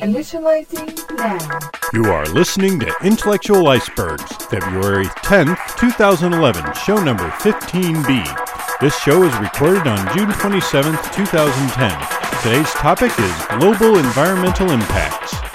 Initializing now. You are listening to Intellectual Icebergs, February 10th, 2011, show number 15B. This show is recorded on June 27th, 2010. Today's topic is global environmental impacts.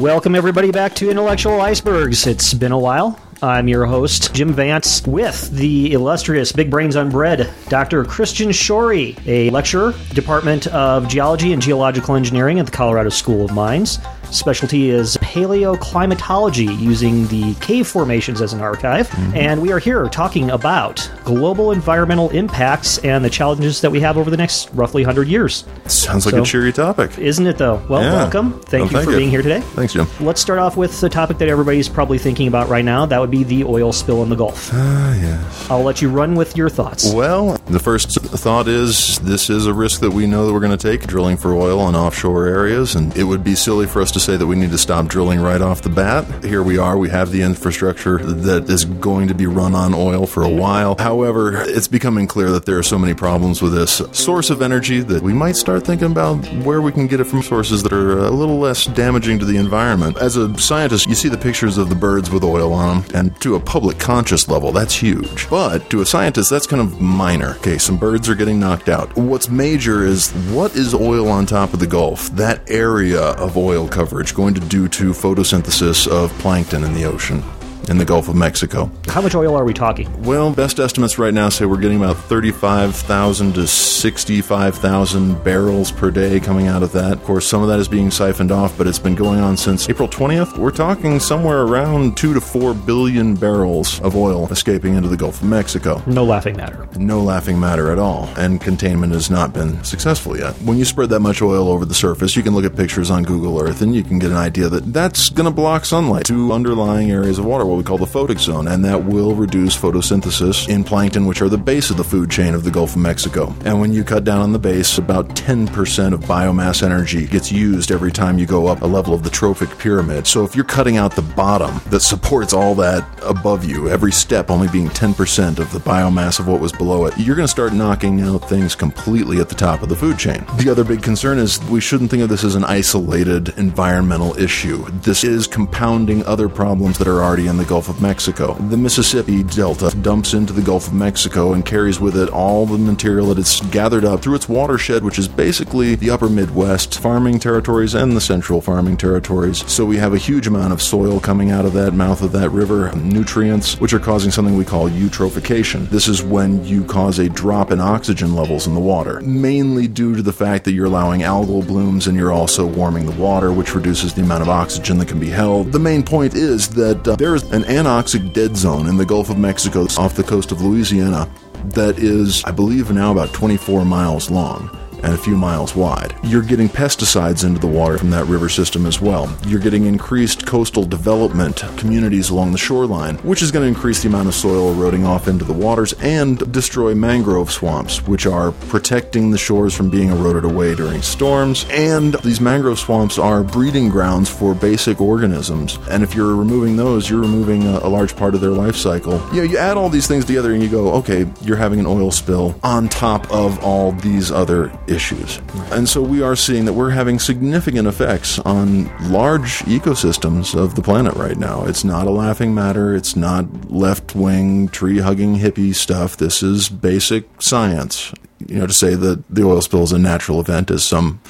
Welcome, everybody, back to Intellectual Icebergs. It's been a while. I'm your host, Jim Vance, with the illustrious Big Brains on Bread, Dr. Christian Shorey, a lecturer, Department of Geology and Geological Engineering at the Colorado School of Mines. Specialty is paleoclimatology, using the cave formations as an archive. Mm-hmm. And we are here talking about global environmental impacts and the challenges that we have over the next roughly 100 years. Sounds like so, a cheery topic. Isn't it, though? Well, yeah. welcome. Thank well, you thank for you. being here today. Thanks, Jim. Let's start off with the topic that everybody's probably thinking about right now. That would be the oil spill in the Gulf. Ah, uh, yes. I'll let you run with your thoughts. Well, the first thought is this is a risk that we know that we're going to take, drilling for oil in offshore areas, and it would be silly for us to say that we need to stop drilling right off the bat. Here we are, we have the infrastructure that is going to be run on oil for a while. However, it's becoming clear that there are so many problems with this source of energy that we might start thinking about where we can get it from sources that are a little less damaging to the environment. As a scientist, you see the pictures of the birds with oil on them, and to a public conscious level, that's huge. But to a scientist, that's kind of minor. Okay, some birds are getting knocked out. What's major is what is oil on top of the Gulf? That area of oil coverage going to do to photosynthesis of plankton in the ocean in the Gulf of Mexico. How much oil are we talking? Well, best estimates right now say we're getting about 35,000 to 65,000 barrels per day coming out of that. Of course, some of that is being siphoned off, but it's been going on since April 20th. We're talking somewhere around 2 to 4 billion barrels of oil escaping into the Gulf of Mexico. No laughing matter. No laughing matter at all. And containment has not been successful yet. When you spread that much oil over the surface, you can look at pictures on Google Earth and you can get an idea that that's going to block sunlight to underlying areas of water what we call the photic zone, and that will reduce photosynthesis in plankton, which are the base of the food chain of the Gulf of Mexico. And when you cut down on the base, about 10% of biomass energy gets used every time you go up a level of the trophic pyramid. So if you're cutting out the bottom that supports all that above you, every step only being 10% of the biomass of what was below it, you're going to start knocking out things completely at the top of the food chain. The other big concern is we shouldn't think of this as an isolated environmental issue. This is compounding other problems that are already in the the Gulf of Mexico. The Mississippi Delta dumps into the Gulf of Mexico and carries with it all the material that it's gathered up through its watershed, which is basically the upper Midwest farming territories and the central farming territories. So we have a huge amount of soil coming out of that mouth of that river, nutrients, which are causing something we call eutrophication. This is when you cause a drop in oxygen levels in the water, mainly due to the fact that you're allowing algal blooms and you're also warming the water, which reduces the amount of oxygen that can be held. The main point is that uh, there is an anoxic dead zone in the Gulf of Mexico off the coast of Louisiana that is, I believe, now about 24 miles long and a few miles wide. You're getting pesticides into the water from that river system as well. You're getting increased coastal development communities along the shoreline, which is going to increase the amount of soil eroding off into the waters and destroy mangrove swamps, which are protecting the shores from being eroded away during storms. And these mangrove swamps are breeding grounds for basic organisms. And if you're removing those, you're removing a, a large part of their life cycle. You know, you add all these things together and you go, okay, you're having an oil spill on top of all these other issues. And so we are seeing that we're having significant effects on large ecosystems of the planet right now. It's not a laughing matter, it's not left wing, tree hugging hippie stuff. This is basic science. You know, to say that the oil spill is a natural event, as some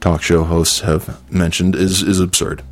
talk show hosts have mentioned, is, is absurd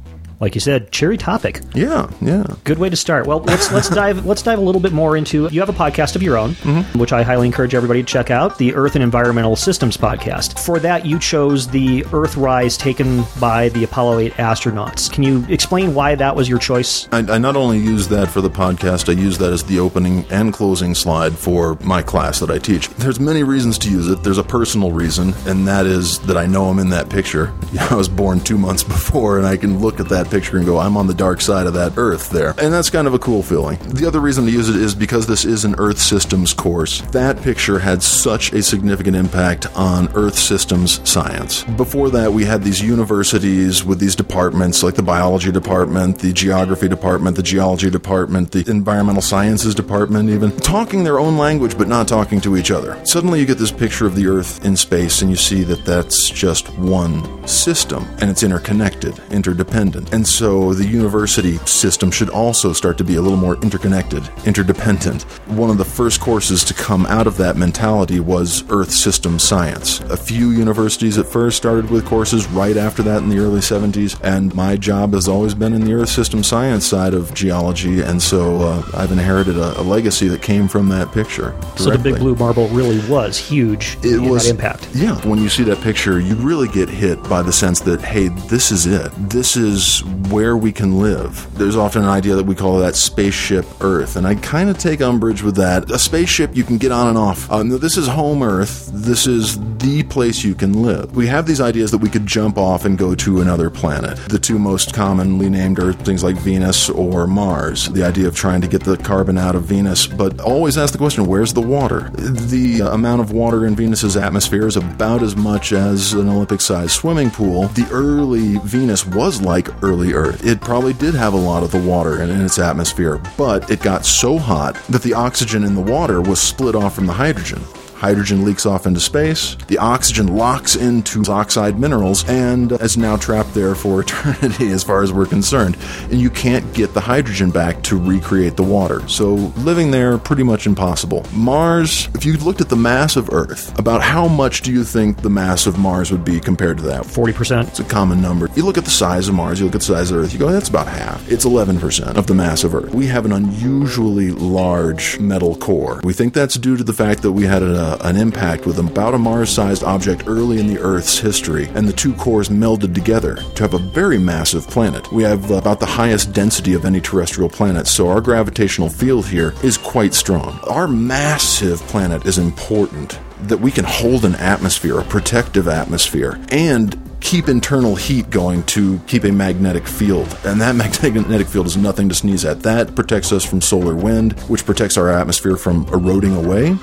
like you said, cherry topic. Yeah, yeah. Good way to start. Well, let's let's dive let's dive a little bit more into. You have a podcast of your own, mm-hmm. which I highly encourage everybody to check out, the Earth and Environmental Systems podcast. For that, you chose the Earthrise taken by the Apollo 8 astronauts. Can you explain why that was your choice? I, I not only use that for the podcast, I use that as the opening and closing slide for my class that I teach. There's many reasons to use it. There's a personal reason, and that is that I know I'm in that picture. I was born two months before, and I can look at that that picture and go, I'm on the dark side of that Earth there. And that's kind of a cool feeling. The other reason to use it is because this is an Earth systems course. That picture had such a significant impact on Earth systems science. Before that, we had these universities with these departments like the biology department, the geography department, the geology department, the environmental sciences department, even talking their own language but not talking to each other. Suddenly, you get this picture of the Earth in space and you see that that's just one system and it's interconnected, interdependent. And so the university system should also start to be a little more interconnected, interdependent. One of the first courses to come out of that mentality was Earth system science. A few universities at first started with courses right after that in the early 70s, and my job has always been in the Earth system science side of geology, and so uh, I've inherited a, a, legacy that came from that picture. Directly. So the big blue marble really was huge it was, impact. Yeah, when you see that picture, you really get hit by the sense that, hey, this is it. This is where we can live. There's often an idea that we call that spaceship Earth, and I kind of take umbrage with that. A spaceship you can get on and off. Uh, this is home Earth. This is the place you can live. We have these ideas that we could jump off and go to another planet. The two most commonly named are things like Venus or Mars. The idea of trying to get the carbon out of Venus, but always ask the question where's the water? The amount of water in Venus's atmosphere is about as much as an Olympic sized swimming pool. The early Venus was like early Earth. It probably did have a lot of the water in, in its atmosphere, but it got so hot that the oxygen in the water was split off from the hydrogen. Hydrogen leaks off into space. The oxygen locks into oxide minerals and is now trapped there for eternity, as far as we're concerned. And you can't get the hydrogen back to recreate the water. So living there, pretty much impossible. Mars, if you looked at the mass of Earth, about how much do you think the mass of Mars would be compared to that? 40%. It's a common number. You look at the size of Mars, you look at the size of Earth, you go, that's about half. It's 11% of the mass of Earth. We have an unusually large metal core. We think that's due to the fact that we had a uh, an impact with about a Mars sized object early in the Earth's history, and the two cores melded together to have a very massive planet. We have about the highest density of any terrestrial planet, so our gravitational field here is quite strong. Our massive planet is important that we can hold an atmosphere, a protective atmosphere, and keep internal heat going to keep a magnetic field. And that magnetic field is nothing to sneeze at. That protects us from solar wind, which protects our atmosphere from eroding away.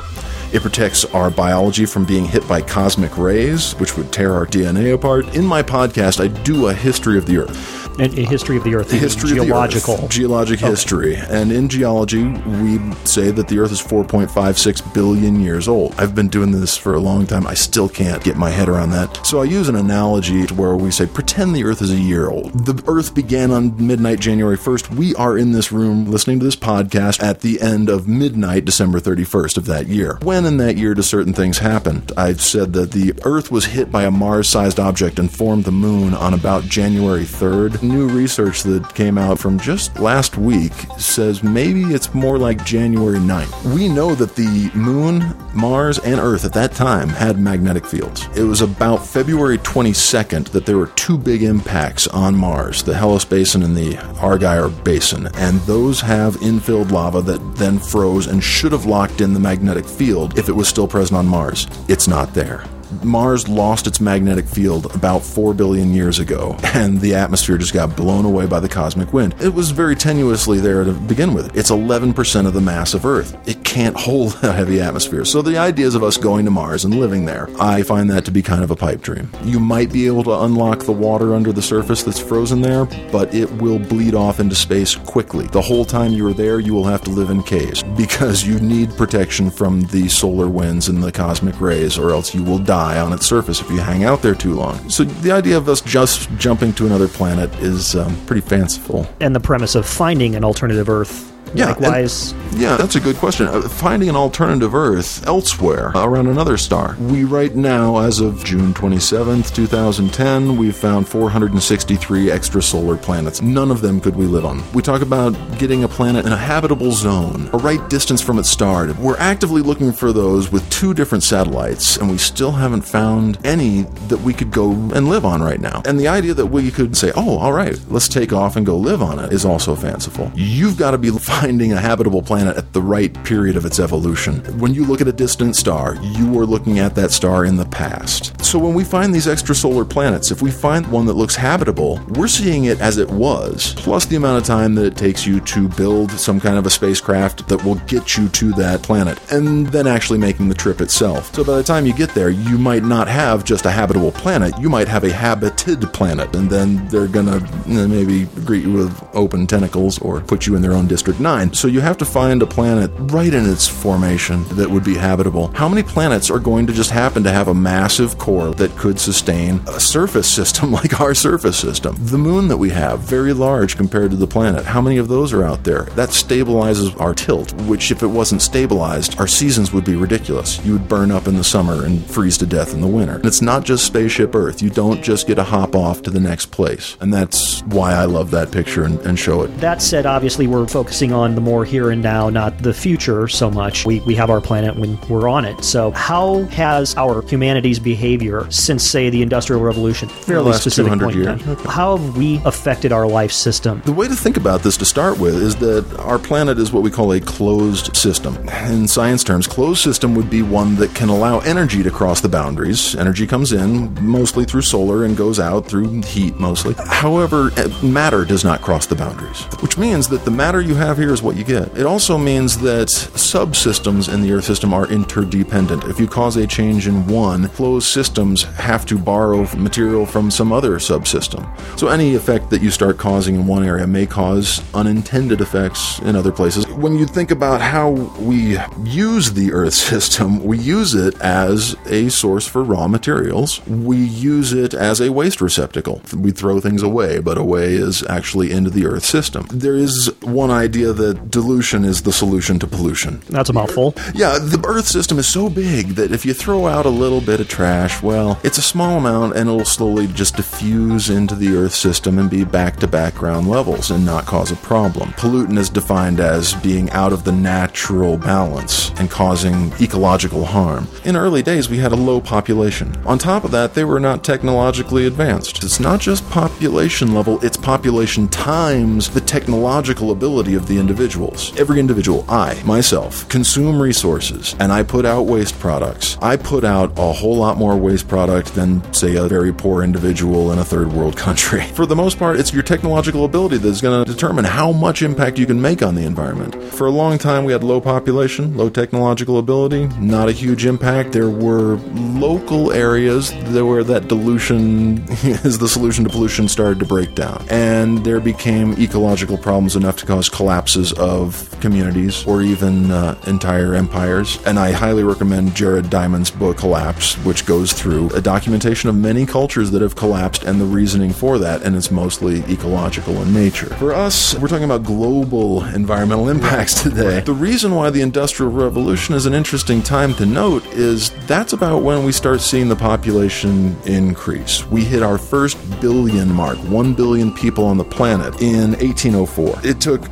It protects our biology from being hit by cosmic rays, which would tear our DNA apart. In my podcast, I do a history of the Earth. And a history of the Earth, history geological, of the Earth, geologic okay. history, and in geology, we say that the Earth is 4.56 billion years old. I've been doing this for a long time. I still can't get my head around that. So I use an analogy where we say, pretend the Earth is a year old. The Earth began on midnight, January 1st. We are in this room listening to this podcast at the end of midnight, December 31st of that year. When in that year do certain things happen? I've said that the Earth was hit by a Mars-sized object and formed the Moon on about January 3rd new research that came out from just last week says maybe it's more like January 9th. We know that the moon, Mars, and Earth at that time had magnetic fields. It was about February 22nd that there were two big impacts on Mars the Hellas Basin and the Argyre Basin, and those have infilled lava that then froze and should have locked in the magnetic field if it was still present on Mars. It's not there. Mars lost its magnetic field about 4 billion years ago, and the atmosphere just got blown away by the cosmic wind. It was very tenuously there to begin with. It's 11% of the mass of Earth. It can't hold a heavy atmosphere. So the ideas of us going to Mars and living there, I find that to be kind of a pipe dream. You might be able to unlock the water under the surface that's frozen there, but it will bleed off into space quickly. The whole time you are there, you will have to live in caves because you need protection from the solar winds and the cosmic rays, or else you will die die on its surface if you hang out there too long. So the idea of us just jumping to another planet is um, pretty fanciful. And the premise of finding an alternative Earth yeah, Likewise. yeah, that's a good question. Uh, finding an alternative Earth elsewhere around another star. We right now, as of June 27th, 2010, we've found 463 extrasolar planets. None of them could we live on. We talk about getting a planet in a habitable zone, a right distance from its star. We're actively looking for those with two different satellites, and we still haven't found any that we could go and live on right now. And the idea that we could say, oh, all right, let's take off and go live on it is also fanciful. You've got to be finding a habitable planet at the right period of its evolution. When you look at a distant star, you are looking at that star in the past. So when we find these extrasolar planets, if we find one that looks habitable, we're seeing it as it was, plus the amount of time that it takes you to build some kind of a spacecraft that will get you to that planet, and then actually making the trip itself. So by the time you get there, you might not have just a habitable planet, you might have a habited planet, and then they're gonna maybe greet you with open tentacles or put you in their own District 9. So you have to find a planet right in its formation that would be habitable. How many planets are going to just happen to have a massive core that could sustain a surface system like our surface system? The moon that we have, very large compared to the planet. How many of those are out there? That stabilizes our tilt, which if it wasn't stabilized, our seasons would be ridiculous. You would burn up in the summer and freeze to death in the winter. And it's not just spaceship Earth. You don't just get a hop off to the next place. And that's why I love that picture and, and show it. That said, obviously, we're focusing on the more here and now, not the future so much. We, we have our planet when we're on it. So, how has our humanity's behavior since, say, the Industrial Revolution, fairly last specific 200 point in years. time, how have we affected our life system? The way to think about this to start with is that our planet is what we call a closed system. In science terms, closed system would be one that can allow energy to cross the boundaries. Energy comes in mostly through solar and goes out through heat mostly. However, eh, matter does not cross the boundaries, which means that the matter you have here is what you get. It also means that subsystems in the Earth system are interdependent. If you cause a change in one, closed systems have to borrow material from some other subsystem. So any effect that you start causing in one area may cause unintended effects in other places. When you think about how we use the Earth system, we use it as a source for raw materials. We use it as a waste receptacle. We throw things away, but away is actually into the Earth system. There is one idea that dilution is the solution to pollution. That's a mouthful. Yeah, the Earth system is so big that if you throw out a little bit of trash, well, it's a small amount and it'll slowly just diffuse into the Earth system and be back to background levels and not cause a problem. Pollutant is defined as being out of the natural balance and causing ecological harm. In early days, we had a low population. On top of that, they were not technologically advanced. It's not just population level, it's population times the technological ability of the individuals. Every individual, I, myself, consume resources and I put out waste products. I put out a whole lot more waste product than, say, a very poor individual in a third world country. For the most part, it's your technological ability that's going to determine how much impact you can make on the environment. For a long time, we had low population, low technological ability, not a huge impact. There were local areas where that dilution is the solution to pollution started to break down. And there became ecological problems enough to cause collapses of communities or even uh, entire empires. And I highly recommend Jared Diamond's book Collapse, which goes through a documentation of many cultures that have collapsed and the reasoning for that, and it's mostly ecological in nature. For us, we're talking about global environmental impacts today. The reason why the Industrial Revolution is an interesting time to note is that's about when we start seeing the population increase. We hit our first billion mark, 1 billion people on the planet in 1804. It took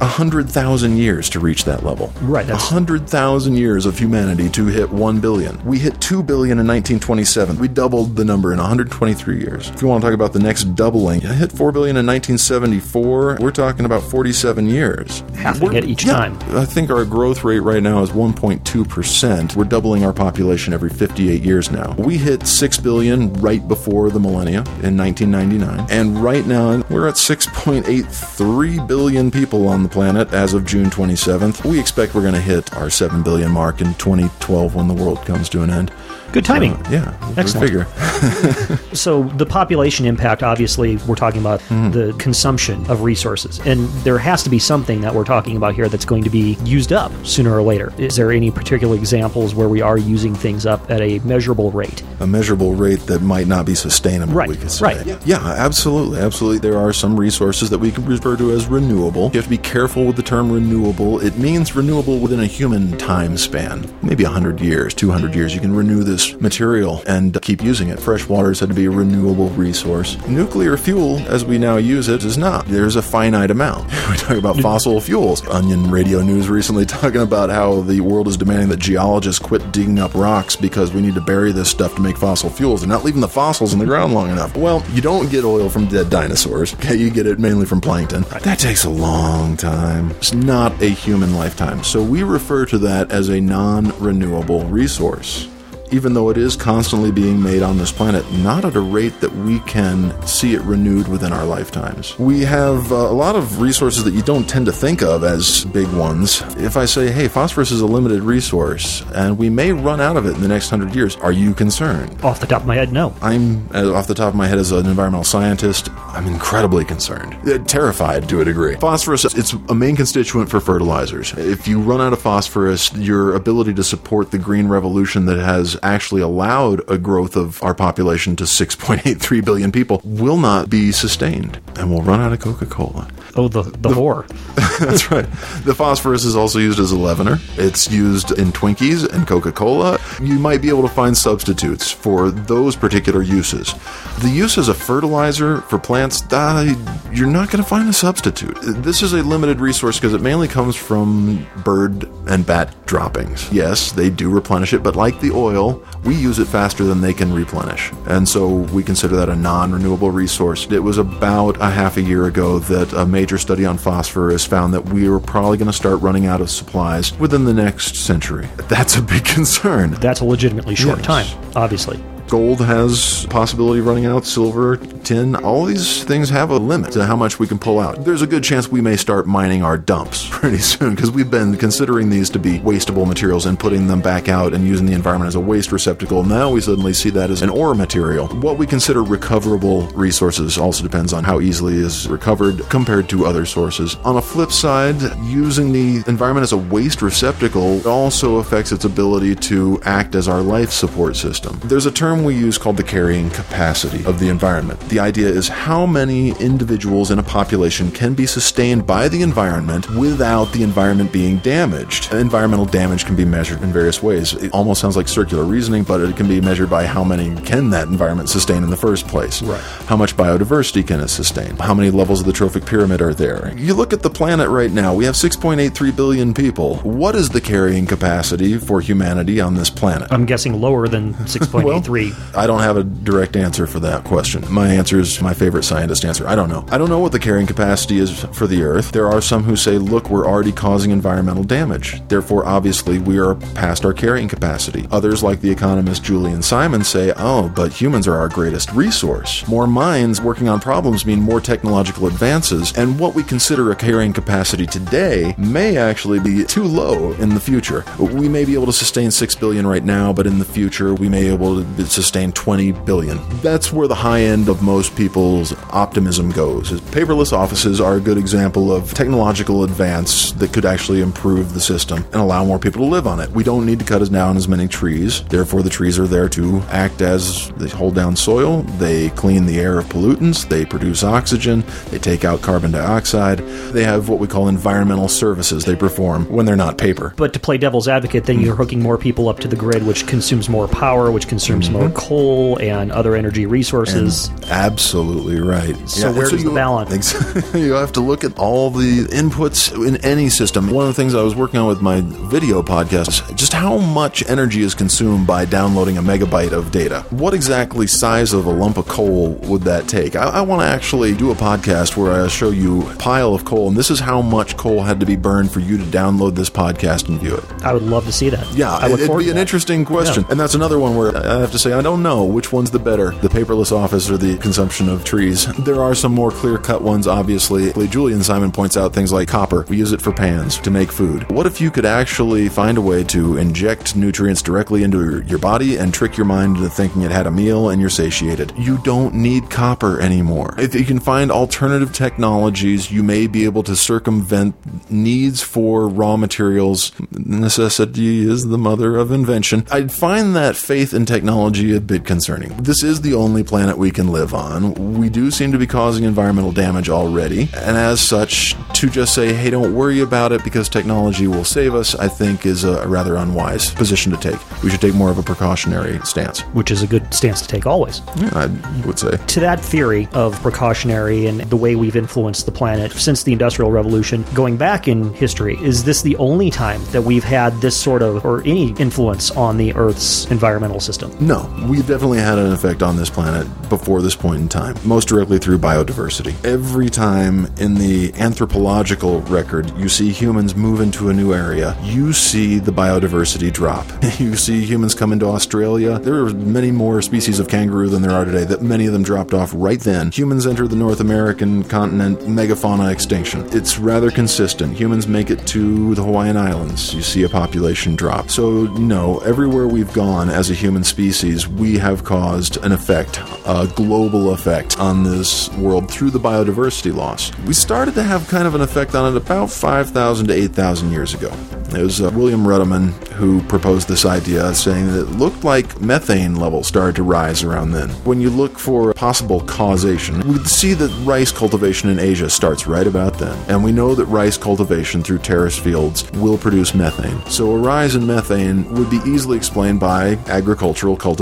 100,000 years to reach that level. Right, that's- 100,000 years of humanity to hit 1 billion. We hit 2 billion in 1927. We doubled the number in 123 years. If you want to talk about the next doubling, I hit 4 billion in 1974. We're talking about 47 years. We're- it each yeah, time. I think our growth rate right now is 1.2%. We're doubling our population every 58 years now. We hit 6 billion right before the millennia in 1999. And right now, we're at 6.83 billion people on the planet as of June 27th. We expect we're going to hit our 7 billion mark in 2012 when the world comes to an end. Good timing. Uh, yeah, Excellent. figure. So the population impact, obviously, we're talking about Mm-hmm. the consumption of resources, and there has to be something that we're talking about here that's going to be used up sooner or later. Is there any particular examples where we are using things up at a measurable rate? a measurable rate that might not be sustainable. Right, We could say. right. Yeah. absolutely, absolutely. There are some resources that we can refer to as renewable. You have to be careful with the term renewable. It means renewable within a human time span, maybe 100 years, 200 years. You can renew this material and keep using it. Fresh water is said to be a renewable resource. Nuclear fuel, as we now use it, is not. There's a finite amount. we talk about fossil fuels. Onion radio news recently talking about how the world is demanding that geologists quit digging up rocks because we need to bury this stuff to make fossil fuels. They're not leaving the fossils in the ground long enough. Well, you don't get oil from dead dinosaurs. Okay, you get it mainly from plankton. That takes a long time. It's not a human lifetime. So we refer to that as a non renewable resource even though it is constantly being made on this planet, not at a rate that we can see it renewed within our lifetimes. We have uh, a lot of resources that you don't tend to think of as big ones. If I say, hey, phosphorus is a limited resource and we may run out of it in the next hundred years, are you concerned? Off the top of my head, no. I'm, uh, off the top of my head, as an environmental scientist, I'm incredibly concerned, uh, terrified to a degree. Phosphorus, it's a main constituent for fertilizers. If you run out of phosphorus, your ability to support the green revolution that has actually allowed a growth of our population to 6.83 billion people will not be sustained, and we'll run out of Coca Cola. Oh, the, the, whore. That's right. The phosphorus is also used as a leavener. It's used in Twinkies and Coca Cola. You might be able to find substitutes for those particular uses. The use as a fertilizer for plants, uh, you're not going to find a substitute. This is a limited resource because it mainly comes from bird and bat droppings. Yes, they do replenish it, but like the oil, we use it faster than they can replenish. And so we consider that a non renewable resource. It was about a half a year ago that a major study on phosphorus found that we were probably going to start running out of supplies within the next century. That's a big concern. That's a legitimately short Yes. time, obviously. Gold has possibility of running out, silver, tin, all these things have a limit to how much we can pull out. There's a good chance we may start mining our dumps pretty soon because we've been considering these to be wastable materials and putting them back out and using the environment as a waste receptacle. Now we suddenly see that as an ore material. What we consider recoverable resources also depends on how easily it is recovered compared to other sources. On a flip side, using the environment as a waste receptacle also affects its ability to act as our life support system. There's a term we use called the carrying capacity of the environment. The idea is how many individuals in a population can be sustained by the environment without the environment being damaged. Environmental damage can be measured in various ways. It almost sounds like circular reasoning, but it can be measured by how many can that environment sustain in the first place. Right. How much biodiversity can it sustain? How many levels of the trophic pyramid are there? You look at the planet right now, we have 6.83 billion people. What is the carrying capacity for humanity on this planet? I'm guessing lower than 6.83. I don't have a direct answer for that question. My answer is my favorite scientist answer. I don't know. I don't know what the carrying capacity is for the Earth. There are some who say, look, we're already causing environmental damage. Therefore, obviously, we are past our carrying capacity. Others, like the economist Julian Simon, say, oh, but humans are our greatest resource. More minds working on problems mean more technological advances, and what we consider a carrying capacity today may actually be too low in the future. We may be able to sustain 6 billion right now, but in the future, we may be able to sustain 20 billion. That's where the high end of most people's optimism goes. Paperless offices are a good example of technological advance that could actually improve the system and allow more people to live on it. We don't need to cut down as many trees. Therefore, the trees are there to act as they hold down soil, they clean the air of pollutants, they produce oxygen, they take out carbon dioxide. They have what we call environmental services they perform when they're not paper. But to play devil's advocate, then you're hooking more people up to the grid, which consumes more power, which consumes mm-hmm. more Mm-hmm. coal and other energy resources. Absolutely right. So where's does the balance? You have to look at all the inputs in any system. One of the things I was working on with my video podcast is just how much energy is consumed by downloading a megabyte of data. What exactly size of a lump of coal would that take? I, I want to actually do a podcast where I show you a pile of coal, and this is how much coal had to be burned for you to download this podcast and view it. I would love to see that. Yeah, I it'd forward be an that. interesting question. And that's another one where I have to say, I don't know which one's the better, the paperless office or the consumption of trees. There are some more clear cut ones, obviously. Julian Simon points out things like copper. We use it for pans to make food. What if you could actually find a way to inject nutrients directly into your- body and trick your mind into thinking it had a meal and you're satiated? You don't need copper anymore. If you can find alternative technologies, you may be able to circumvent needs for raw materials. Necessity is the mother of invention. I find that faith in technology technology a bit concerning. This is the only planet we can live on. We do seem to be causing environmental damage already, and as such, to just say, hey, don't worry about it because technology will save us, I think is a rather unwise position to take. We should take more of a precautionary stance. Which is a good stance to take always. Yeah, I would say. To that theory of precautionary and the way we've influenced the planet since the Industrial Revolution, going back in history, is this the only time that we've had this sort of, or any influence on the Earth's environmental system? No, we've definitely had an effect on this planet before this point in time, most directly through biodiversity. Every time in the anthropological record you see humans move into a new area, you see the biodiversity drop. you see humans come into Australia. There are many more species of kangaroo than there are today, that many of them dropped off right then. Humans enter the North American continent, megafauna extinction. It's rather consistent. Humans make it to the Hawaiian Islands, you see a population drop. So, no, everywhere we've gone as a human species, we have caused an effect, a global effect on this world through the biodiversity loss. We started to have kind of an effect on it about 5,000 to 8,000 years ago. It was uh, William Ruddiman who proposed this idea, saying that it looked like methane levels started to rise around then. When you look for possible causation, we see that rice cultivation in Asia starts right about then. And we know that rice cultivation through terrace fields will produce methane. So a rise in methane would be easily explained by agricultural cultivation.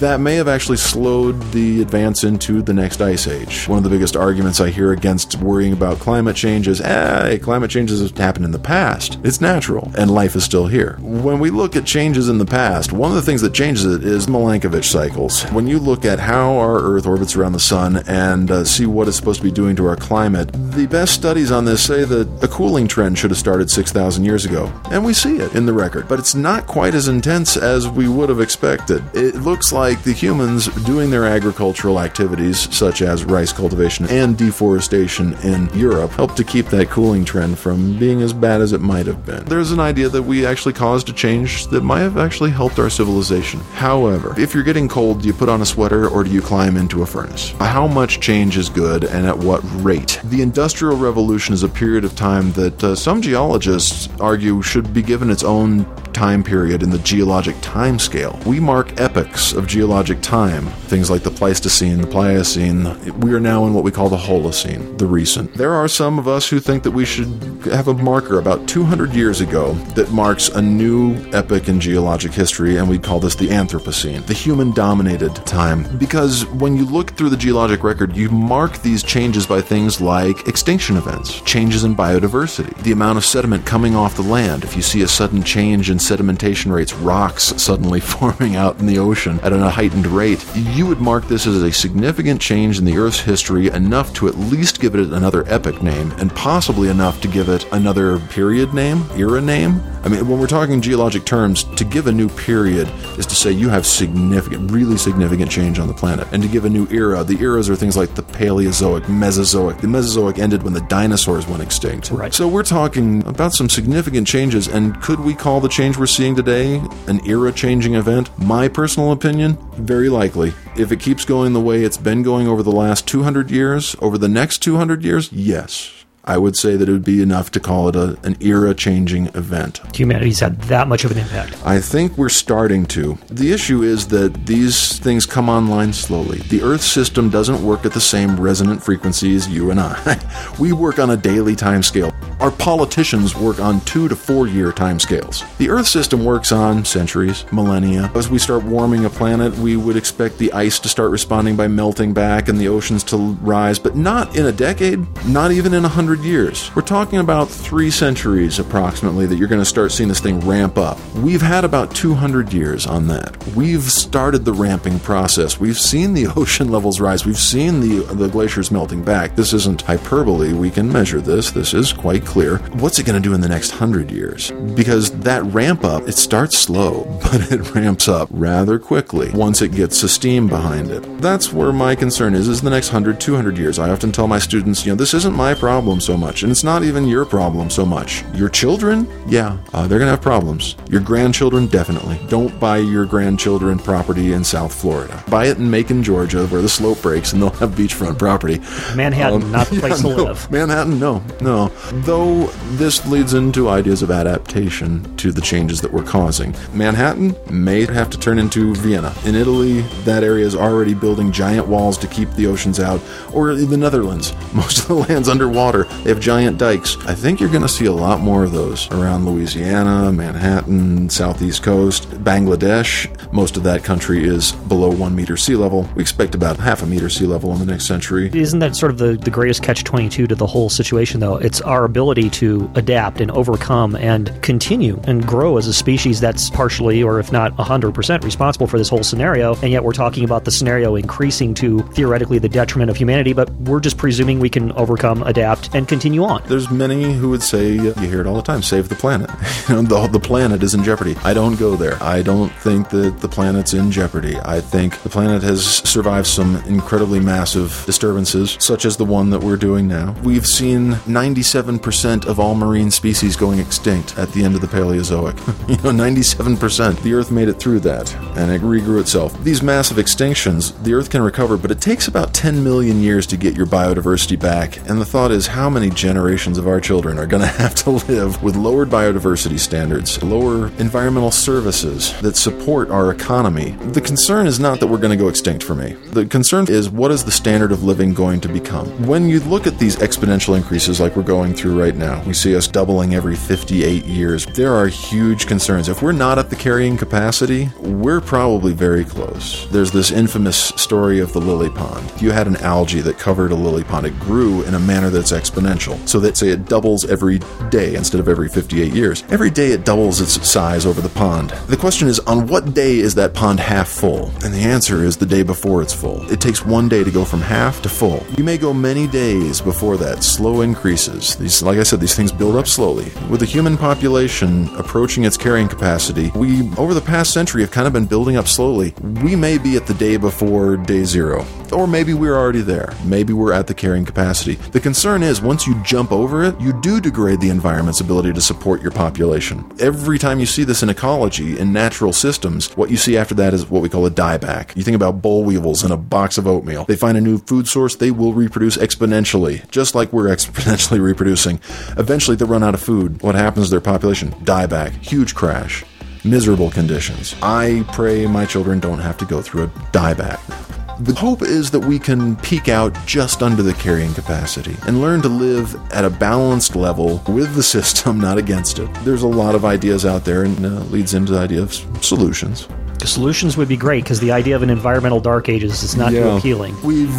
That may have actually slowed the advance into the next ice age. One of the biggest arguments I hear against worrying about climate change is, hey, climate change has happened in the past. It's natural and life is still here. When we look at changes in the past, one of the things that changes it is Milankovitch cycles. When you look at how our Earth orbits around the sun and uh, see what it's supposed to be doing to our climate, the best studies on this say that a cooling trend should have started 6,000 years ago. And we see it in the record, but it's not quite as intense as we would have expected. It looks like the humans doing their agricultural activities, such as rice cultivation and deforestation in Europe, helped to keep that cooling trend from being as bad as it might have been. There's an idea that we actually caused a change that might have actually helped our civilization. However, if you're getting cold, do you put on a sweater or do you climb into a furnace? How much change is good and at what rate? The Industrial Revolution is a period of time that uh, some geologists argue should be given its own time period in the geologic time scale. We mark epochs of geologic time, things like the Pleistocene, the Pliocene. We are now in what we call the Holocene, the recent. There are some of us who think that we should have a marker about 200 years ago that marks a new epoch in geologic history, and we call this the Anthropocene, the human dominated time. Because when you look through the geologic record, you mark these changes by things like extinction events, changes in biodiversity, the amount of sediment coming off the land. If you see a sudden change in sedimentation rates, rocks suddenly forming out in the ocean at a heightened rate, you would mark this as a significant change in the Earth's history, enough to at least give it another epoch name, and possibly enough to give it another period name, era name. I mean, when we're talking geologic terms, to give a new period is to say you have significant, really significant change on the planet. And to give a new era, the eras are things like the Paleozoic, Mesozoic. The Mesozoic ended when the dinosaurs went extinct. Right. So we're talking about some significant changes, and could we call the change we're seeing today an era changing event? My personal opinion, very likely. If it keeps going the way it's been going over the last 200 years, over the next 200 years, yes. I would say that it would be enough to call it a, an era changing event. Humanity's had that much of an impact. I think we're starting to. The issue is that these things come online slowly. The Earth system doesn't work at the same resonant frequency as you and I. we work on a daily time scale. Our politicians work on two to four year time scales. The Earth system works on centuries, millennia. As we start warming a planet, we would expect the ice to start responding by melting back and the oceans to rise, but not in a decade, not even in a hundred years. We're talking about three centuries approximately that you're going to start seeing this thing ramp up. We've had about 200 years on that. We've started the ramping process. We've seen the ocean levels rise. We've seen the, the glaciers melting back. This isn't hyperbole. We can measure this. This is quite clear. What's it going to do in the next hundred years? Because that ramp up, it starts slow, but it ramps up rather quickly once it gets a steam behind it. That's where my concern is, is the next 100, 200 years. I often tell my students, you know, this isn't my problem so much. And it's not even your problem so much. Your children, yeah, uh, they're going to have problems. Your grandchildren, definitely. Don't buy your grandchildren property in South Florida. Buy it in Macon, Georgia, where the slope breaks and they'll have beachfront property. Manhattan, not the place to no, live. Manhattan, no, no. Though this leads into ideas of adaptation to the changes that we're causing. Manhattan may have to turn into Vienna. In Italy, that area is already building giant walls to keep the oceans out. Or the Netherlands, most of the land's underwater. They have giant dikes. I think you're going to see a lot more of those around Louisiana, Manhattan, Southeast Coast, Bangladesh. Most of that country is below one meter sea level. We expect about half a meter sea level in the next century. Isn't that sort of the, the greatest catch 22 to the whole situation, though? It's our ability to adapt and overcome and continue and grow as a species that's partially, or if not 100%, responsible for this whole scenario. And yet we're talking about the scenario increasing to theoretically the detriment of humanity, but we're just presuming we can overcome, adapt, and continue on. There's many who would say, you hear it all the time, save the planet. You know, the, the planet is in jeopardy. I don't go there. I don't think that the planet's in jeopardy. I think the planet has survived some incredibly massive disturbances, such as the one that we're doing now. We've seen 97% of all marine species going extinct at the end of the Paleozoic. you know, 97%. The Earth made it through that, and it regrew itself. These massive extinctions, the Earth can recover, but it takes about 10 million years to get your biodiversity back. And the thought is, how many generations of our children are going to have to live with lowered biodiversity standards, lower environmental services that support our economy? The concern is not that we're going to go extinct for me. The concern is, what is the standard of living going to become? When you look at these exponential increases like we're going through right now, we see us doubling every 58 years. There are huge concerns. If we're not at the carrying capacity, we're probably very close. There's this infamous story of the lily pond. You had an algae that covered a lily pond. It grew in a manner that's exponential. So that say it doubles every day instead of every 58 years. Every day it doubles its size over the pond. The question is, on what day is that pond half full? And the answer is the day before it's full. It takes one day to go from half to full. You may go many days before that. Slow increases. These, like I said, these things build up slowly. With the human population approaching its carrying capacity, we, over the past century, have kind of been building up slowly. We may be at the day before day zero. Or maybe we're already there. Maybe we're at the carrying capacity. The concern is once you jump over it, you do degrade the environment's ability to support your population. Every time you see this in ecology, in natural systems, what you see after that is what we call a dieback. You think about boll weevils in a box of oatmeal. They find a new food source, they will reproduce exponentially, just like we're exponentially reproducing. Eventually, they run out of food. What happens to their population? Dieback. Huge crash. Miserable conditions. I pray my children don't have to go through a dieback. The hope is that we can peak out just under the carrying capacity and learn to live at a balanced level with the system, not against it. There's a lot of ideas out there and uh, leads into the idea of solutions. The solutions would be great because the idea of an environmental dark ages is not too appealing. We've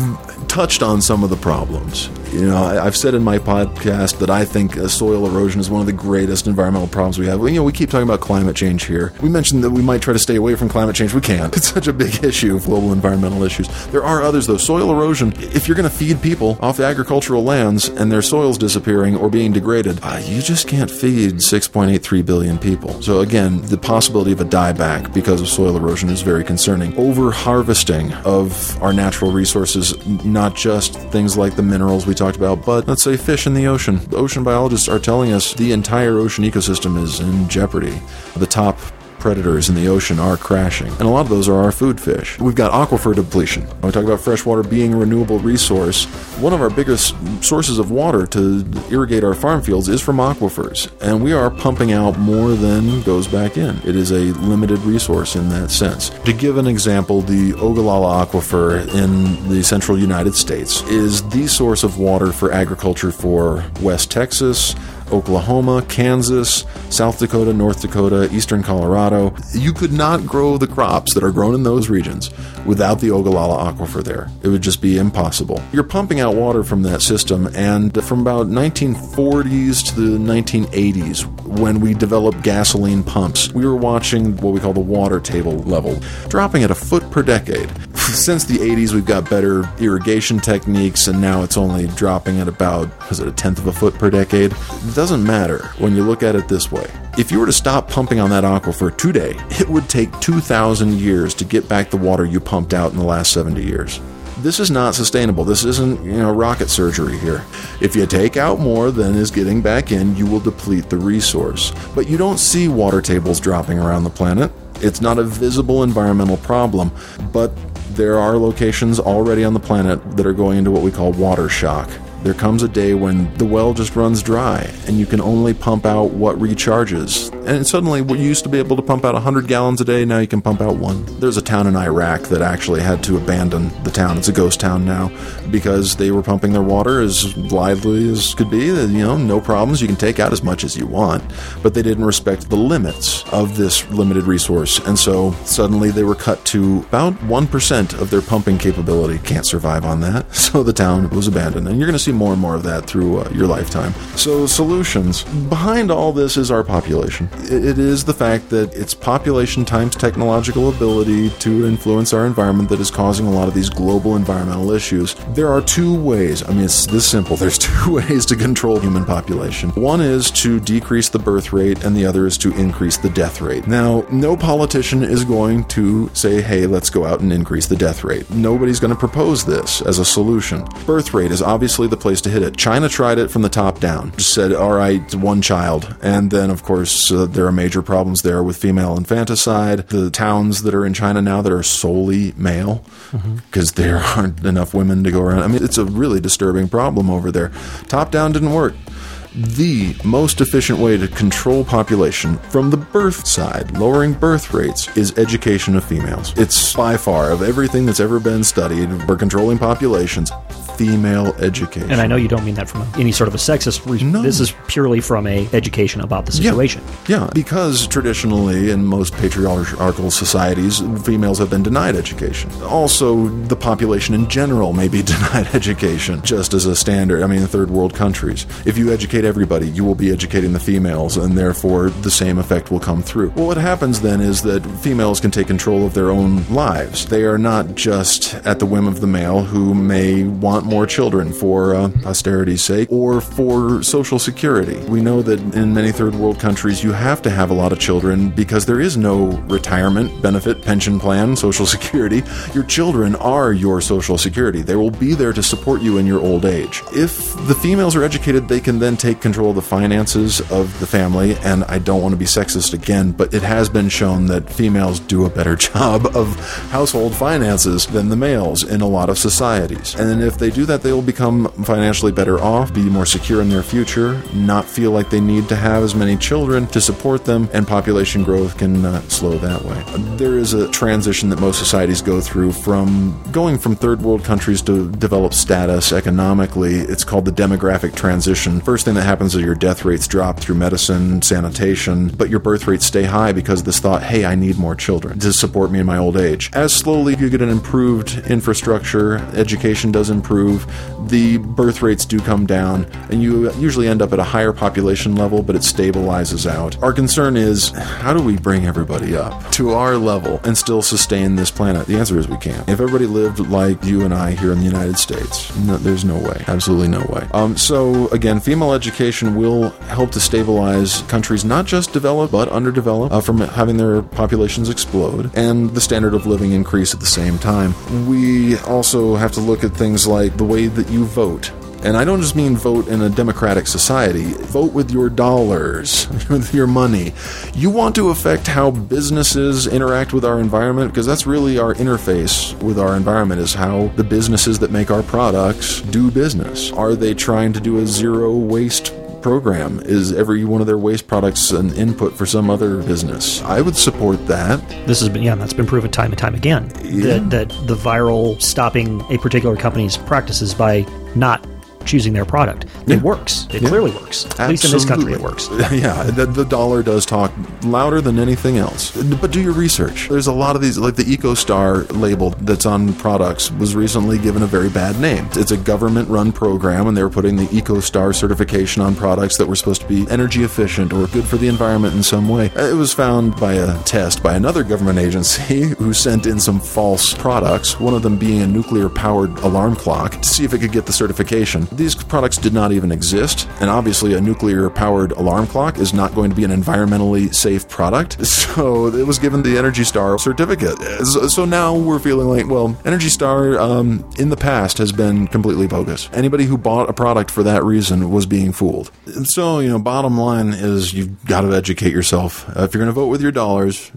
touched on some of the problems. You know, I, I've said in my podcast that I think uh, soil erosion is one of the greatest environmental problems we have. You know, we keep talking about climate change here. We mentioned that we might try to stay away from climate change. We can't. It's such a big issue of global environmental issues. There are others, though. Soil erosion, if you're going to feed people off the agricultural lands and their soils disappearing or being degraded, uh, you just can't feed 6.83 billion people. So, again, the possibility of a dieback because of soil erosion is very concerning. Over harvesting of our natural resources, not just things like the minerals we talked about, but let's say fish in the ocean. Ocean biologists are telling us the entire ocean ecosystem is in jeopardy. The top predators in the ocean are crashing, and a lot of those are our food fish. We've got aquifer depletion. When we talk about freshwater being a renewable resource, one of our biggest sources of water to irrigate our farm fields is from aquifers, and we are pumping out more than goes back in. It is a limited resource in that sense. To give an example, the Ogallala Aquifer in the central United States is the source of water for agriculture for West Texas, Oklahoma, Kansas, South Dakota, North Dakota, Eastern Colorado. You could not grow the crops that are grown in those regions without the Ogallala Aquifer there. It would just be impossible. You're pumping out water from that system, and from about 1940s to the 1980s, when we developed gasoline pumps, we were watching what we call the water table level, dropping at a foot per decade. Since the 80s, we've got better irrigation techniques, and now it's only dropping at about, was it a tenth of a foot per decade? It doesn't matter when you look at it this way. If you were to stop pumping on that aquifer today, it would take 2,000 years to get back the water you pumped out in the last 70 years. This is not sustainable. This isn't, you know, rocket surgery here. If you take out more than is getting back in, you will deplete the resource. But you don't see water tables dropping around the planet. It's not a visible environmental problem, but there are locations already on the planet that are going into what we call water shock. There comes a day when the well just runs dry and you can only pump out what recharges. And suddenly, you used to be able to pump out 100 gallons a day, now you can pump out one. There's a town in Iraq that actually had to abandon the town. It's a ghost town now because they were pumping their water as blithely as could be. You know, no problems. You can take out as much as you want. But they didn't respect the limits of this limited resource. And so suddenly they were cut to about 1% of their pumping capability. Can't survive on that. So the town was abandoned. And you're going to see more and more of that through uh, your lifetime. So, solutions. Behind all this is our population. It, is the fact that it's population times technological ability to influence our environment that is causing a lot of these global environmental issues. There are two ways. I mean, it's this simple. There's two ways to control human population. One is to decrease the birth rate, and the other is to increase the death rate. Now, no politician is going to say, hey, let's go out and increase the death rate. Nobody's going to propose this as a solution. Birth rate is obviously the place to hit it. China tried it from the top down. Just said, all right, one child. And then, of course, uh, there are major problems there with female infanticide. The towns that are in China now that are solely male because mm-hmm. there aren't enough women to go around. I mean, it's a really disturbing problem over there. Top down didn't work the most efficient way to control population from the birth side, lowering birth rates, is education of females. It's by far of everything that's ever been studied for controlling populations, female education. And I know you don't mean that from any sort of a sexist reason. No. This is purely from a education about the situation. Yeah. yeah, because traditionally in most patriarchal societies, females have been denied education. Also, the population in general may be denied education, just as a standard. I mean, in third world countries, if you educate everybody, you will be educating the females, and therefore the same effect will come through. Well, what happens then is that females can take control of their own lives. They are not just at the whim of the male who may want more children for uh, posterity's sake or for social security. We know that in many third world countries you have to have a lot of children because there is no retirement benefit, pension plan, social security. Your children are your social security. They will be there to support you in your old age. If the females are educated, they can then take control of the finances of the family. And I don't want to be sexist again, but it has been shown that females do a better job of household finances than the males in a lot of societies. And if they do that, they will become financially better off, be more secure in their future, not feel like they need to have as many children to support them, and population growth can uh, slow that way. There is a transition that most societies go through from going from third world countries to develop status economically. It's called the demographic transition. First thing that happens is your death rates drop through medicine, sanitation, but your birth rates stay high because this thought, hey, I need more children to support me in my old age. As slowly you get an improved infrastructure, education does improve improve, the birth rates do come down, and you usually end up at a higher population level, but it stabilizes out. Our concern is how do we bring everybody up to our level and still sustain this planet? The answer is we can't. If everybody lived like you and I here in the United States, no, there's no way. Absolutely no way. Um, so, again, female education will help to stabilize countries not just developed, but underdeveloped uh, from having their populations explode and the standard of living increase at the same time. We also have to look at things like the way that you vote. And I don't just mean vote in a democratic society. Vote with your dollars, with your money. You want to affect how businesses interact with our environment because that's really our interface with our environment is how the businesses that make our products do business. Are they trying to do a zero waste program? Is every one of their waste products an input for some other business? I would support that. This has been, yeah, that's been proven time and time again. Yeah. That, that the viral stopping a particular company's practices by not choosing their product. It yeah. works. It yeah. clearly works. At Absolutely. least in this country, it works. Yeah, the, the, dollar does talk louder than anything else. But do your research. There's a lot of these, like the EcoStar label that's on products was recently given a very bad name. It's a government run program, and they were putting the EcoStar certification on products that were supposed to be energy efficient or good for the environment in some way. Uh, it was found by a test by another government agency who sent in some false products, one of them being a nuclear powered alarm clock, to see if it could get the certification these products did not even exist. And obviously, a nuclear powered alarm clock is not going to be an environmentally safe product. So it was given the Energy Star certificate. So now we're feeling like, well, Energy Star um, in the past has been completely bogus. Anybody who bought a product for that reason was being fooled. So, you know, bottom line is you've got to educate yourself. Uh, if you're going to vote with your dollars,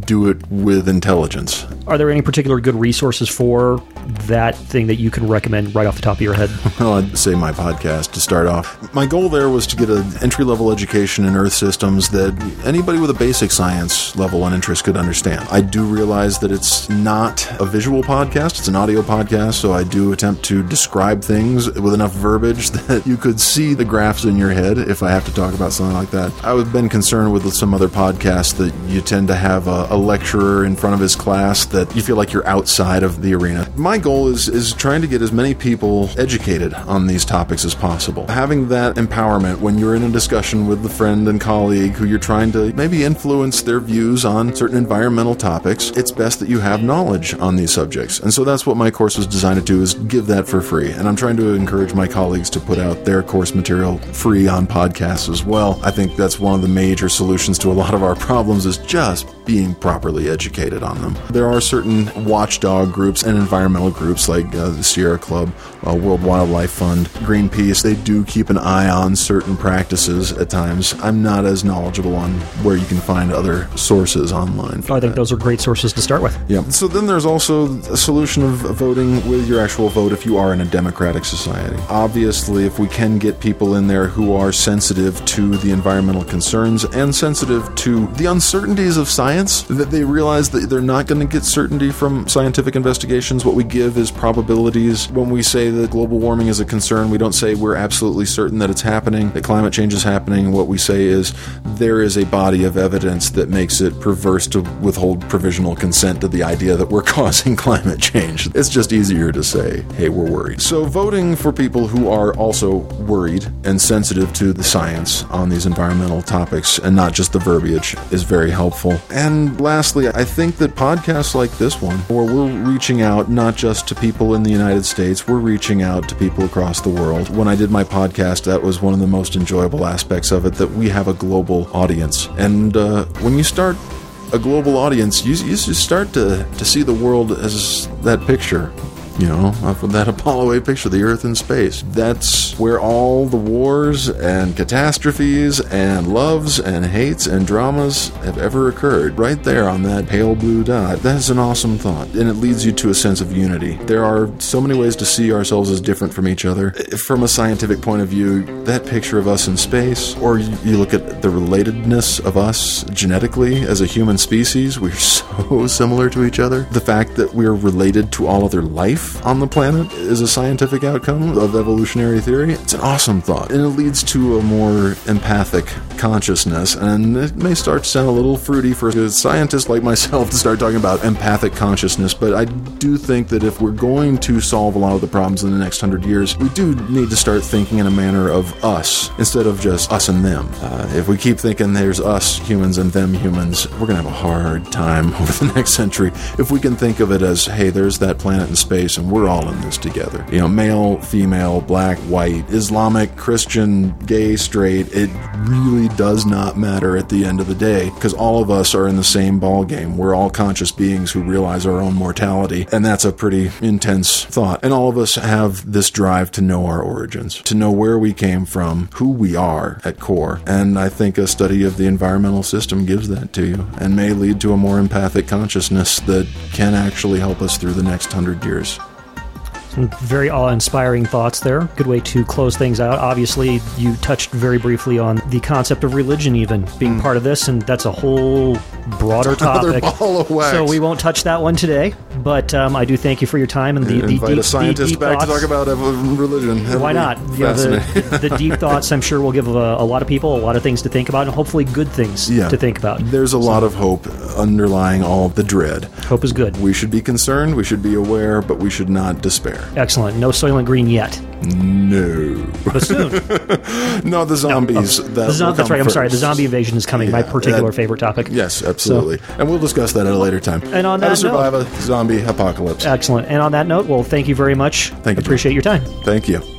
do it with intelligence. Are there any particular good resources for that thing that you can recommend right off the top of your head? Well, I'd say my podcast to start off. My goal there was to get an entry level education in Earth systems that anybody with a basic science level and interest could understand. I do realize that it's not a visual podcast, it's an audio podcast, so I do attempt to describe things with enough verbiage that you could see the graphs in your head if I have to talk about something like that. I've been concerned with some other podcasts that you tend to have a, a lecturer in front of his class that you feel like you're outside of the arena. My goal is is trying to get as many people educated on these topics as possible. Having that empowerment when you're in a discussion with the friend and colleague who you're trying to maybe influence their views on certain environmental topics, it's best that you have knowledge on these subjects. And so that's what my course was designed to do is give that for free. And I'm trying to encourage my colleagues to put out their course material free on podcasts as well. I think that's one of the major solutions to a lot of our problems is just being properly educated on them. There are certain watchdog groups and environmental groups like uh, the Sierra Club, uh, World Wildlife Fund, Greenpeace. They do keep an eye on certain practices at times. I'm not as knowledgeable on where you can find other sources online. I think that. those are great sources to start with. Yeah. So then there's also a solution of voting with your actual vote if you are in a democratic society. Obviously, if we can get people in there who are sensitive to the environmental concerns and sensitive to the uncertainties of science, that they realize that they're not going to get certainty from scientific investigations. What we give is probabilities. When we say that global warming is a concern, we don't say we're absolutely certain that it's happening, that climate change is happening. What we say is there is a body of evidence that makes it perverse to withhold provisional consent to the idea that we're causing climate change. It's just easier to say, hey, we're worried. So, voting for people who are also worried and sensitive to the science on these environmental topics and not just the verbiage is very helpful. And lastly, I think that podcasts like this one, where we're reaching out not just to people in the United States, we're reaching out to people across the world. When I did my podcast, that was one of the most enjoyable aspects of it that we have a global audience. And uh, when you start a global audience, you, you start to, to see the world as that picture. You know, off of that Apollo 8 picture, the Earth in space. That's where all the wars and catastrophes and loves and hates and dramas have ever occurred. Right there on that pale blue dot. That's an awesome thought. And it leads you to a sense of unity. There are so many ways to see ourselves as different from each other. From a scientific point of view, that picture of us in space, or you look at the relatedness of us genetically as a human species, we're so similar to each other. The fact that we're related to all other life on the planet is a scientific outcome of evolutionary theory. It's an awesome thought. And it leads to a more empathic consciousness. And it may start to sound a little fruity for a scientist like myself to start talking about empathic consciousness, but I do think that if we're going to solve a lot of the problems in the next hundred years, we do need to start thinking in a manner of us instead of just us and them. Uh, if we keep thinking there's us humans and them humans, we're going to have a hard time over the next century. If we can think of it as, hey, there's that planet in space and we're all in this together. You know, male, female, black, white, Islamic, Christian, gay, straight, it really does not matter at the end of the day because all of us are in the same ball game. We're all conscious beings who realize our own mortality, and that's a pretty intense thought. And all of us have this drive to know our origins, to know where we came from, who we are at core. And I think a study of the environmental system gives that to you and may lead to a more empathic consciousness that can actually help us through the next hundred years. Some very awe inspiring thoughts there. Good way to close things out. Obviously, you touched very briefly on the concept of religion, even being mm. part of this, and that's a whole broader topic. ball of wax. So we won't touch that one today, but um, I do thank you for your time and the, the invite deep, a scientist deep, deep back to thoughts. talk about uh, religion. That'll Why not? You know, the, the deep thoughts, I'm sure, will give a, a lot of people a lot of things to think about, and hopefully good things Yeah. to think about. There's a lot of hope underlying all the dread. Hope is good. We should be concerned, we should be aware, but we should not despair. Excellent. No Soylent Green yet, No. but soon. no, the zombies. that the zo- will that's right. I'm sorry. The zombie invasion is coming. my particular that- favorite topic. Yes, absolutely. and we'll discuss that at a later time. And on How that to survive a zombie apocalypse. Excellent. And on that note, well, thank you very much. Thank you. Appreciate your time. Thank you.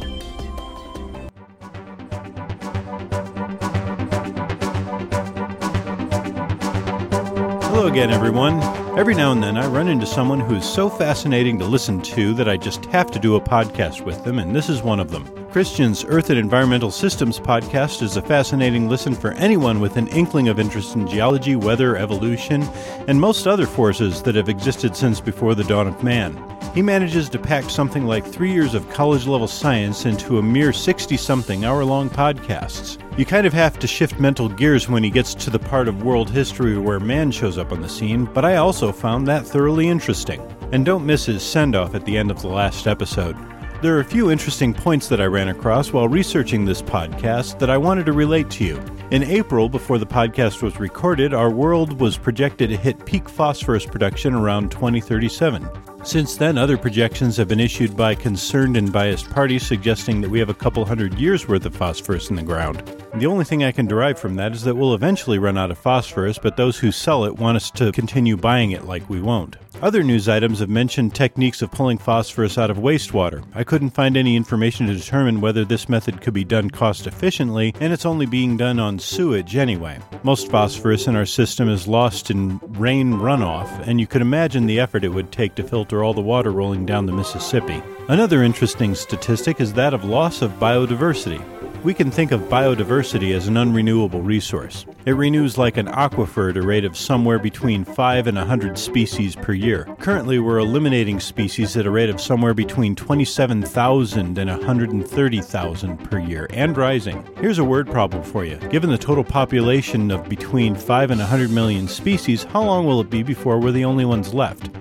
Again, everyone. Every now and then I run into someone who is so fascinating to listen to that I just have to do a podcast with them, and this is one of them. Christian's Earth and Environmental Systems podcast is a fascinating listen for anyone with an inkling of interest in geology, weather, evolution, and most other forces that have existed since before the dawn of man. He manages to pack something like three years of college level science into a mere 60 something hour long podcasts. You kind of have to shift mental gears when he gets to the part of world history where man shows up on the scene, but I also found that thoroughly interesting. And don't miss his send off at the end of the last episode. There are a few interesting points that I ran across while researching this podcast that I wanted to relate to you. In April, before the podcast was recorded, our world was projected to hit peak phosphorus production around 2037. Since then, other projections have been issued by concerned and biased parties suggesting that we have a couple hundred years worth of phosphorus in the ground. The only thing I can derive from that is that we'll eventually run out of phosphorus, but those who sell it want us to continue buying it like we won't. Other news items have mentioned techniques of pulling phosphorus out of wastewater. I couldn't find any information to determine whether this method could be done cost efficiently, and it's only being done on sewage anyway. Most phosphorus in our system is lost in rain runoff, and you could imagine the effort it would take to filter all the water rolling down the Mississippi. Another interesting statistic is that of loss of biodiversity. We can think of biodiversity as an unrenewable resource. It renews like an aquifer at a rate of somewhere between 5 and 100 species per year. Currently, we're eliminating species at a rate of somewhere between 27,000 and 130,000 per year, and rising. Here's a word problem for you. Given the total population of between 5 and 100 million species, how long will it be before we're the only ones left?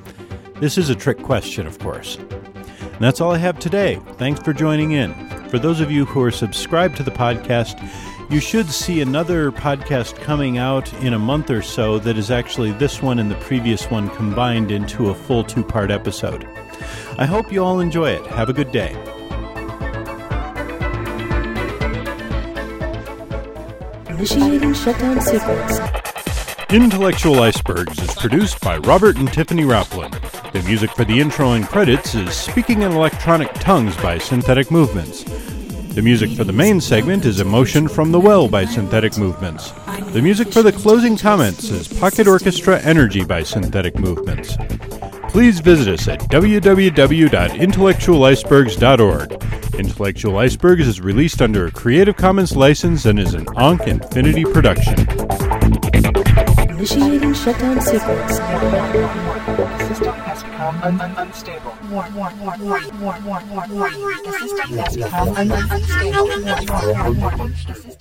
This is a trick question, of course. And that's all I have today. Thanks for joining in. For those of you who are subscribed to the podcast, you should see another podcast coming out in a month or so that is actually this one and the previous one combined into a full two part episode. I hope you all enjoy it. Have a good day. Initiating shutdown sequence. Intellectual Icebergs is produced by Robert and Tiffany Raplin. The music for the intro and credits is Speaking in Electronic Tongues by Synthetic Movements. The music for the main segment is Emotion from the Well by Synthetic Movements. The music for the closing comments is Pocket Orchestra Energy by Synthetic Movements. Please visit us at www.intellectualicebergs.org. Intellectual Icebergs is released under a Creative Commons license and is an Ankh Infinity production. Initiating shutdown sequence. system has become un- un- unstable. Warn, warn, warn, warn, warn, warn, warn, warn. The system has become un- un- unstable. Warn, warn, warn, warn. The system